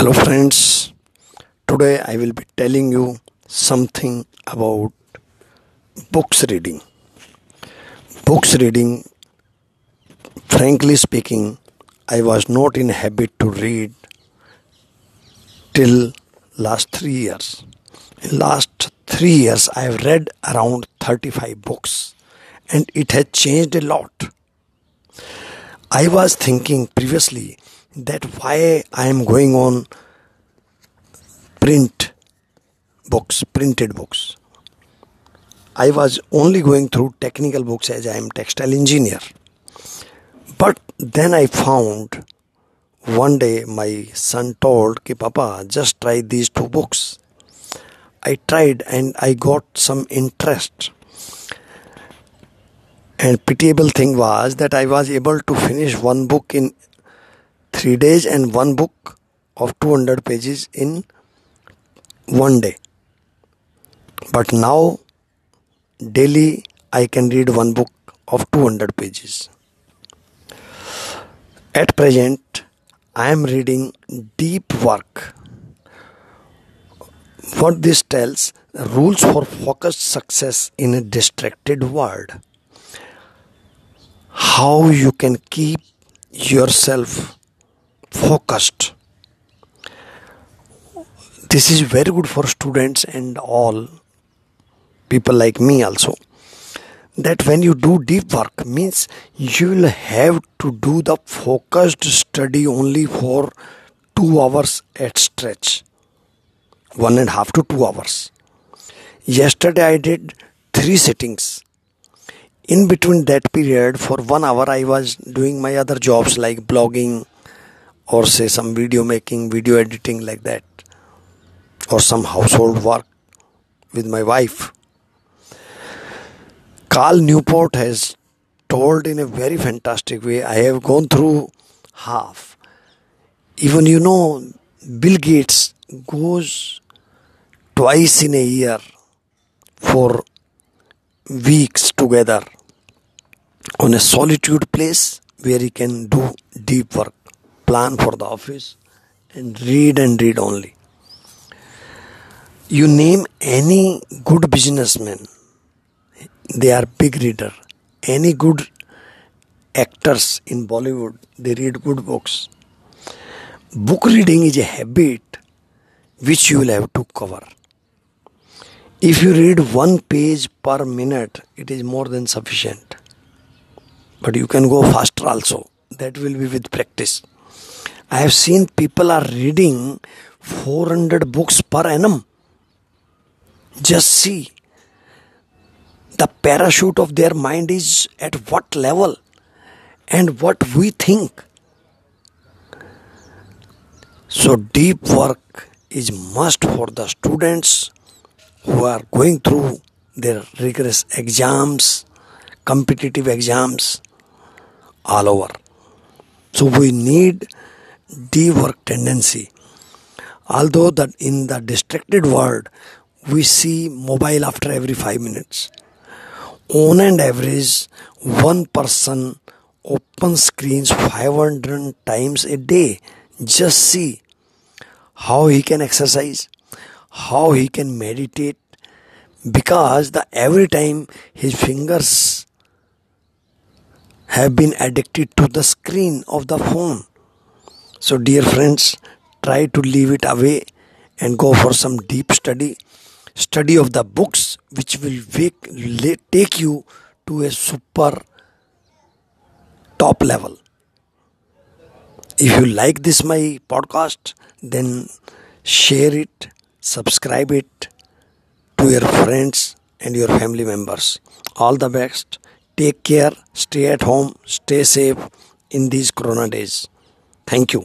Hello, friends. Today I will be telling you something about books reading. Books reading, frankly speaking, I was not in habit to read till last three years. In last three years, I have read around 35 books and it has changed a lot. I was thinking previously that why I am going on print books, printed books. I was only going through technical books as I am textile engineer. But then I found one day my son told कि Papa just try these two books. I tried and I got some interest. And pitiable thing was that I was able to finish one book in three days and one book of 200 pages in one day. But now, daily, I can read one book of 200 pages. At present, I am reading Deep Work. What this tells rules for focused success in a distracted world. How you can keep yourself focused. This is very good for students and all people like me also. That when you do deep work means you will have to do the focused study only for two hours at stretch. One and a half to two hours. Yesterday I did three sittings. In between that period, for one hour, I was doing my other jobs like blogging, or say some video making, video editing like that, or some household work with my wife. Cal Newport has told in a very fantastic way. I have gone through half. Even you know, Bill Gates goes twice in a year for weeks together on a solitude place where he can do deep work plan for the office and read and read only. You name any good businessman, they are big reader. Any good actors in Bollywood, they read good books. Book reading is a habit which you will have to cover. If you read one page per minute, it is more than sufficient. But you can go faster also. That will be with practice. I have seen people are reading 400 books per annum. Just see the parachute of their mind is at what level and what we think. So, deep work is must for the students who are going through their rigorous exams, competitive exams all over. So, we need dework tendency. Although that in the distracted world we see mobile after every five minutes. On an average, one person opens screens 500 times a day. Just see how he can exercise, how he can meditate, because the every time his fingers have been addicted to the screen of the phone so, dear friends, try to leave it away and go for some deep study. Study of the books which will make, take you to a super top level. If you like this my podcast, then share it, subscribe it to your friends and your family members. All the best. Take care, stay at home, stay safe in these corona days. Thank you.